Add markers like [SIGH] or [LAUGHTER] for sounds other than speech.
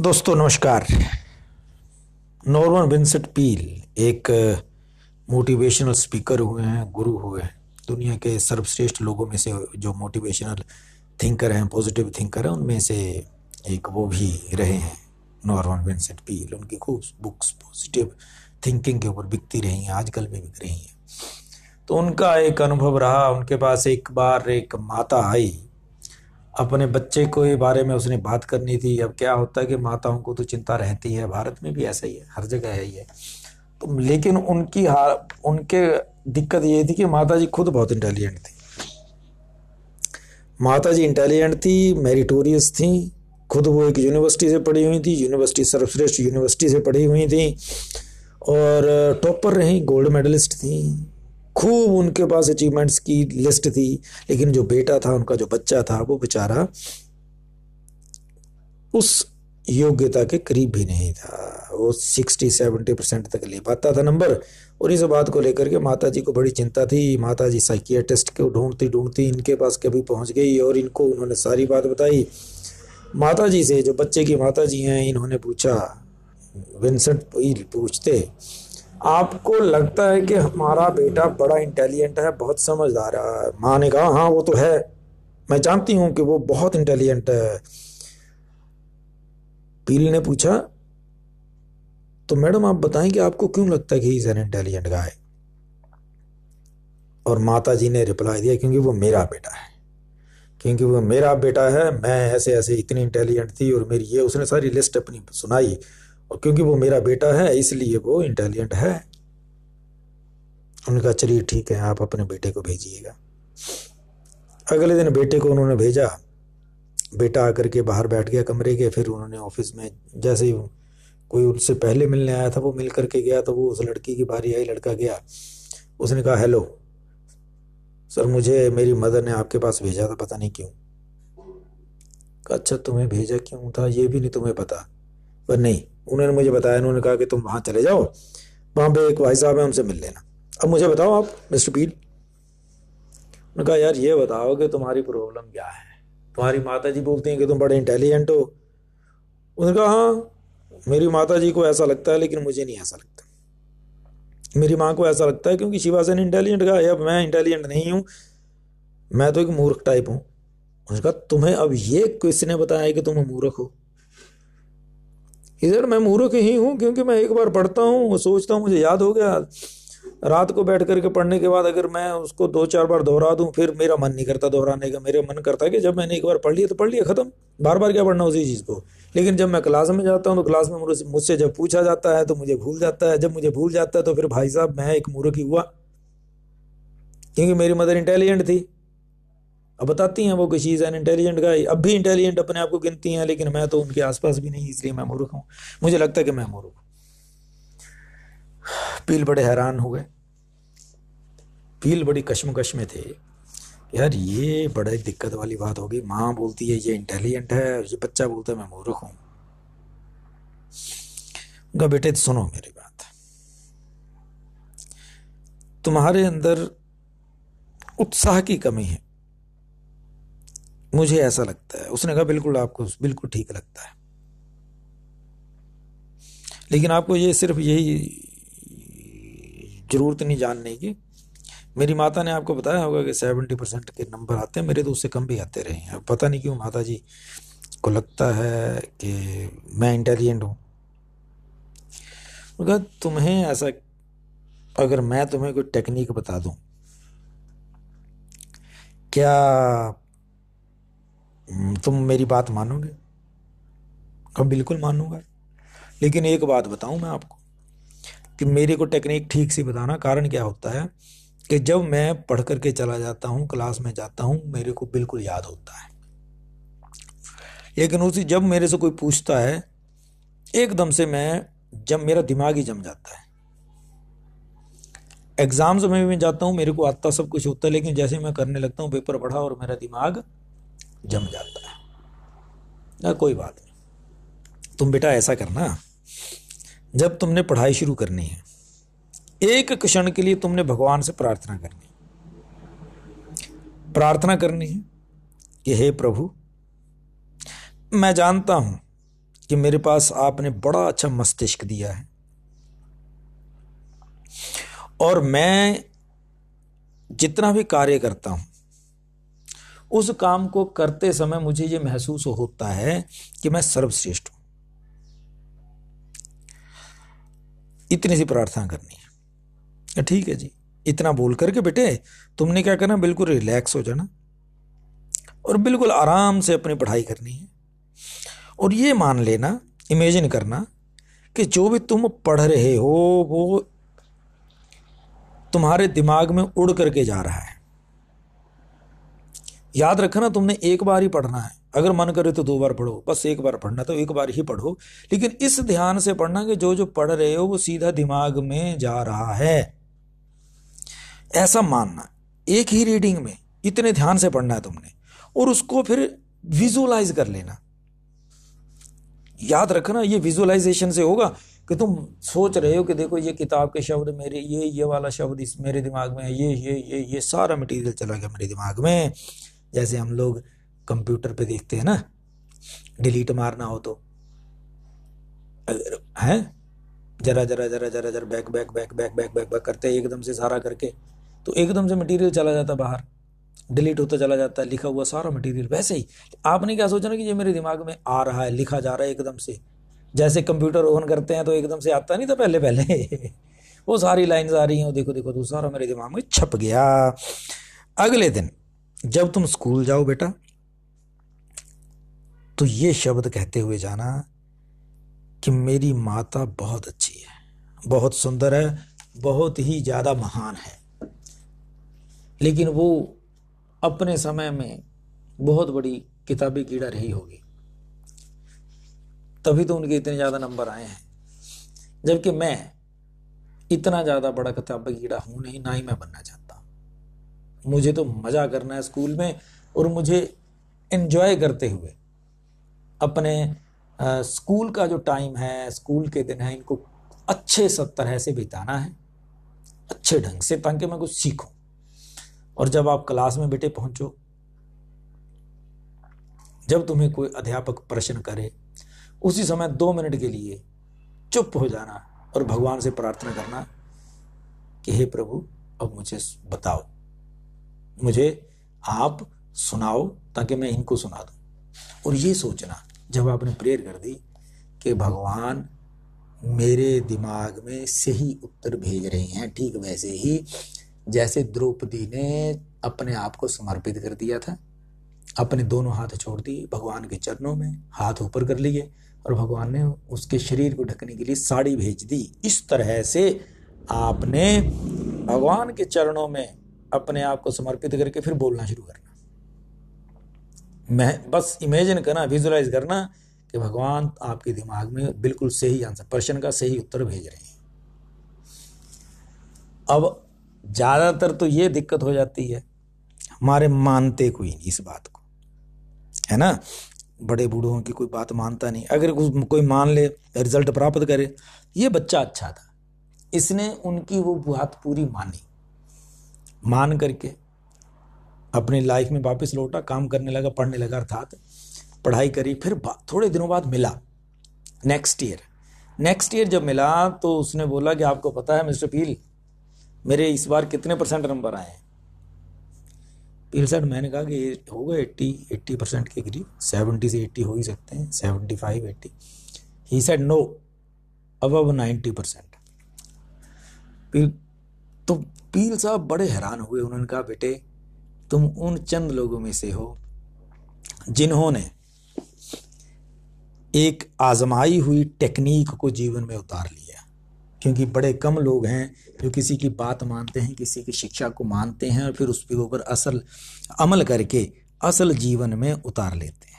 दोस्तों, नमस्कार। Norman Vincent Peale एक मोटिवेशनल स्पीकर हुए हैं, गुरु हुए हैं। दुनिया के सर्वश्रेष्ठ लोगों में से जो मोटिवेशनल थिंकर हैं पॉजिटिव थिंकर हैं, उनमें से एक वो भी रहे हैं, नॉर्मन विंसेंट पील। उनकी खूब बुक्स पॉजिटिव थिंकिंग के ऊपर बिकती रही हैं, आजकल भी बिक रही हैं। तो उनका एक अनुभव रहा, उनके पास एक बार एक माता आई अपने बच्चे को ये बारे में उसने बात करनी थी। अब क्या होता है कि माताओं को तो चिंता रहती है। भारत में भी ऐसा ही है। हर जगह है ये। तो लेकिन उनकी हार उनके दिक्कत ये थी कि माता जी खुद बहुत इंटेलिजेंट थी। माता जी इंटेलिजेंट थी मेरिटोरियस थी, खुद वो एक यूनिवर्सिटी से पढ़ी हुई थी यूनिवर्सिटी सर्वश्रेष्ठ यूनिवर्सिटी से पढ़ी हुई थी और टॉपर रही गोल्ड मेडलिस्ट थी। खूब उनके पास अचीवमेंट्स की लिस्ट थी, लेकिन जो बेटा था, उनका जो बच्चा था, वो बेचारा उस योग्यता के करीब भी नहीं था। वो सिक्सटी सेवेंटी परसेंट तक ले पाता था नंबर और इस बात को लेकर के माता जी को बड़ी चिंता थी। माता जी साइकियाटिस्ट को ढूंढती ढूंढती, इनके पास कभी पहुँच गई और इनको उन्होंने सारी बात बताई। माता जी से, जो बच्चे की माता जी हैं, इन्होंने पूछा विंसेंट पूछते? आपको लगता है कि हमारा बेटा बड़ा इंटेलिजेंट है, बहुत समझदार है। माँ ने कहा हाँ वो तो है। मैं जानती हूँ कि वो बहुत इंटेलिजेंट है। पील ने पूछा तो मैडम, आप बताएँ कि आपको क्यों लगता है कि इज़ एन इंटेलिजेंट गाय और माता जी ने रिप्लाई दिया, क्योंकि वो मेरा बेटा है। क्योंकि वो मेरा बेटा है, मैं ऐसे ऐसे इतनी इंटेलिजेंट थी और मेरी ये, उसने सारी लिस्ट अपनी सुनाई। क्योंकि वो मेरा बेटा है, इसलिए वो इंटेलिजेंट है। उनका चलिए ठीक है, आप अपने बेटे को भेजिएगा। अगले दिन बेटे को उन्होंने भेजा। बेटा आकर के बाहर बैठ गया कमरे के, फिर उन्होंने ऑफ़िस में जैसे ही कोई उससे पहले मिलने आया था, वो मिल करके गया तो वो उस लड़की की बारी आई, लड़का गया। उसने कहा, हेलो, सर, मुझे, मेरी मदर ने आपके पास भेजा था, पता नहीं क्यों। अच्छा तुम्हें भेजा क्यों था, ये भी नहीं तुम्हें पता। पर नहीं उन्होंने मुझे बताया, उन्होंने कहा कि तुम वहाँ चले जाओ, वहाँ पे एक भाई साहब है, उनसे मिल लेना। अब मुझे बताओ आप, मिस्टर पील। उन्होंने कहा, यार, ये बताओ कि तुम्हारी प्रॉब्लम क्या है? तुम्हारी माता जी बोलती हैं कि तुम बड़े इंटेलिजेंट हो। उन्होंने कहा हाँ मेरी माता जी को ऐसा लगता है, लेकिन मुझे नहीं ऐसा लगता। मेरी माँ को ऐसा लगता है क्योंकि शिवा सेन इंटेलिजेंट कहा, अब मैं इंटेलिजेंट नहीं हूँ, मैं तो एक मूर्ख टाइप हूँ। उसने कहा, तुम्हें अब ये किसने बताया कि तुम मूर्ख हो? इधर मैं मूर्ख ही हूँ, क्योंकि मैं एक बार पढ़ता हूँ सोचता हूँ, मुझे याद हो गया। रात को बैठ करके पढ़ने के बाद अगर मैं उसको दो चार बार दोहरा दूँ, फिर मेरा मन नहीं करता दोहराने का। मेरा मन करता है कि जब मैंने एक बार पढ़ लिया तो पढ़ लिया, खत्म। बार बार क्या पढ़ना उसी चीज़ को। लेकिन जब मैं क्लास में जाता हूँ तो क्लास में मुझसे जब पूछा जाता है तो मुझे भूल जाता है। जब मुझे भूल जाता है तो फिर भाई साहब, मैं एक मूर्ख ही हुआ, क्योंकि मेरी मदर इंटेलिजेंट थी। अब बताती हैं वो कोई चीज़ है इंटेलिजेंट का अब भी इंटेलिजेंट अपने आप को गिनती हैं, लेकिन मैं तो उनके आसपास भी नहीं, इसलिए मैं मूर्ख हूँ। मुझे लगता है कि मैं मूर्ख हूँ। पील बड़े हैरान हो गए। पील बड़ी कश्मकश में थे। यार, ये बड़ा दिक्कत वाली बात होगी माँ बोलती है, ये इंटेलिजेंट है, ये बच्चा बोलता है, मैं मूर्ख हूँ। उनका बेटे सुनो मेरी बात। तुम्हारे अंदर उत्साह की कमी है। मुझे ऐसा लगता है। उसने कहा, बिल्कुल आपको, बिल्कुल ठीक लगता है। लेकिन आपको ये सिर्फ़ यही ज़रूरत नहीं जानने की। मेरी माता ने आपको बताया होगा कि सेवेंटी परसेंट के नंबर आते हैं, मेरे तो उससे कम भी आते रहे हैं। पता नहीं क्यों माता जी को लगता है कि मैं इंटेलिजेंट हूँ। कहा तुम्हें ऐसा, अगर मैं तुम्हें कोई टेक्निक बता दूँ, क्या तुम मेरी बात मानोगे? कब बिल्कुल मानूँगा। लेकिन एक बात बताऊँ मैं आपको, कि मेरे को टेक्निक ठीक से बताना कारण क्या होता है, कि जब मैं पढ़ करके चला जाता हूँ, क्लास में जाता हूँ, मेरे को बिल्कुल याद होता है। लेकिन उसी जब मेरे से कोई पूछता है, एकदम से मैं, जब मेरा दिमाग ही जम जाता है। एग्ज़ाम्स में भी मैं जाता हूँ, मेरे को आता सब कुछ होता है, लेकिन जैसे मैं करने लगता हूँ पेपर पढ़ा और मेरा दिमाग जम जाता है। ना, कोई बात नहीं। तुम बेटा ऐसा करना, जब तुमने पढ़ाई शुरू करनी है, एक क्षण के लिए तुमने भगवान से प्रार्थना करनी है। प्रार्थना करनी है कि हे प्रभु, मैं जानता हूँ कि मेरे पास आपने बड़ा अच्छा मस्तिष्क दिया है, और मैं जितना भी कार्य करता हूँ उस काम को करते समय मुझे ये महसूस होता है कि मैं सर्वश्रेष्ठ हूँ। इतनी सी प्रार्थना करनी है। ठीक है जी। इतना बोल करके बेटे, तुमने क्या करना? बिल्कुल रिलैक्स हो जाना। और बिल्कुल आराम से अपनी पढ़ाई करनी है। और ये मान लेना, इमेजिन करना कि जो भी तुम पढ़ रहे हो, वो तुम्हारे दिमाग में उड़ करके जा रहा है। याद रखना तुमने एक बार ही पढ़ना है। अगर मन करे तो दो बार पढ़ो, बस एक बार पढ़ना तो एक बार ही पढ़ो। लेकिन इस ध्यान से पढ़ना कि जो जो पढ़ रहे हो वो सीधा दिमाग में जा रहा है। ऐसा मानना, एक ही रीडिंग में इतने ध्यान से पढ़ना है तुमने, और उसको फिर विजुअलाइज कर लेना। याद रखना, ये विजुअलाइजेशन से होगा कि तुम सोच रहे हो कि देखो ये किताब के शब्द मेरे, ये ये वाला शब्द इस मेरे दिमाग में है, ये ये ये ये सारा मटेरियल चला गया मेरे दिमाग में। जैसे हम लोग कंप्यूटर पे देखते हैं ना, डिलीट मारना हो तो। अगर, है? जरा जरा जरा जरा जरा back back back back back back back करते एकदम से सारा करके। तो एकदम से मटेरियल चला जाता बाहर। डिलीट होता चला जाता है लिखा हुआ सारा मटेरियल वैसे ही। आपने क्या सोचा ना कि ये मेरे दिमाग में आ रहा है, लिखा जा रहा है एकदम से। जैसे कंप्यूटर ऑन करते हैं तो एकदम से आता नहीं था पहले पहले। [LAUGHS] वो सारी लाइन्स आ रही हैं देखो देखो तो सारा मेरे दिमाग में छप गया। अगले दिन जब तुम स्कूल जाओ बेटा तो ये शब्द कहते हुए जाना कि मेरी माता बहुत अच्छी है, बहुत सुंदर है, बहुत ही ज़्यादा महान है। लेकिन वो अपने समय में बहुत बड़ी किताबी कीड़ा रही होगी। तभी तो उनके इतने ज़्यादा नंबर आए हैं। जबकि मैं इतना ज़्यादा बड़ा किताबी कीड़ा हूँ नहीं, ना ही मैं बनना चाहता। मुझे तो मज़ा करना है स्कूल में और मुझे एंजॉय करते हुए। अपने आ, स्कूल का जो टाइम है स्कूल के दिन है इनको अच्छे सब तरह से बिताना है। अच्छे ढंग से ताकि मैं कुछ सीखूं। और जब आप क्लास में बेटे पहुंचो जब तुम्हें कोई अध्यापक प्रश्न करे उसी समय दो मिनट के लिए चुप हो जाना और भगवान से प्रार्थना करना कि हे प्रभु अब मुझे बताओ। मुझे आप सुनाओ ताकि मैं इनको सुना दूँ। और ये सोचना, जब आपने प्रेयर कर दी कि भगवान मेरे दिमाग में सही उत्तर भेज रहे हैं, ठीक वैसे ही, जैसे द्रौपदी ने अपने आप को समर्पित कर दिया था, अपने दोनों हाथ छोड़ दिए, भगवान के चरणों में हाथ ऊपर कर लिए, और भगवान ने उसके शरीर को ढकने के लिए साड़ी भेज दी। इस तरह से आपने भगवान के चरणों में अपने आप को समर्पित करके फिर बोलना शुरू करना। मैं, बस इमेजिन करना विजुलाइज करना कि भगवान आपके दिमाग में बिल्कुल सही आंसर प्रश्न का सही उत्तर भेज रहे हैं। अब ज़्यादातर तो ये दिक्कत हो जाती है, हमारे मानते कोई नहीं इस बात को। है ना? बड़े बूढ़ों की कोई बात मानता नहीं। अगर कोई मान ले रिज़ल्ट प्राप्त करे, ये बच्चा अच्छा था। इसने उनकी वो बात पूरी मानी। मान करके अपनी लाइफ में वापस लौटा, काम करने लगा, पढ़ने लगा, अर्थात पढ़ाई करी, फिर थोड़े दिनों बाद मिला। नेक्स्ट ईयर नेक्स्ट ईयर जब मिला तो उसने बोला कि आपको पता है, मिस्टर पील, मेरे इस बार कितने परसेंट नंबर आए हैं? पील सर, मैंने कहा कि हो होगा एट्टी एट्टी परसेंट के करीब। सेवेंटी से एट्टी हो ही सकते हैं, seventy five, eighty. He said no अब अब नाइन्टी परसेंट पील तो पील साहब बड़े हैरान हुए, उन्होंने कहा, बेटे, तुम उन चंद लोगों में से हो जिन्होंने एक आजमाई हुई टेक्निक को जीवन में उतार लिया क्योंकि बड़े कम लोग हैं जो किसी की बात मानते हैं, किसी की शिक्षा को मानते हैं और फिर उसके ऊपर असल, अमल करके असल जीवन में उतार लेते हैं।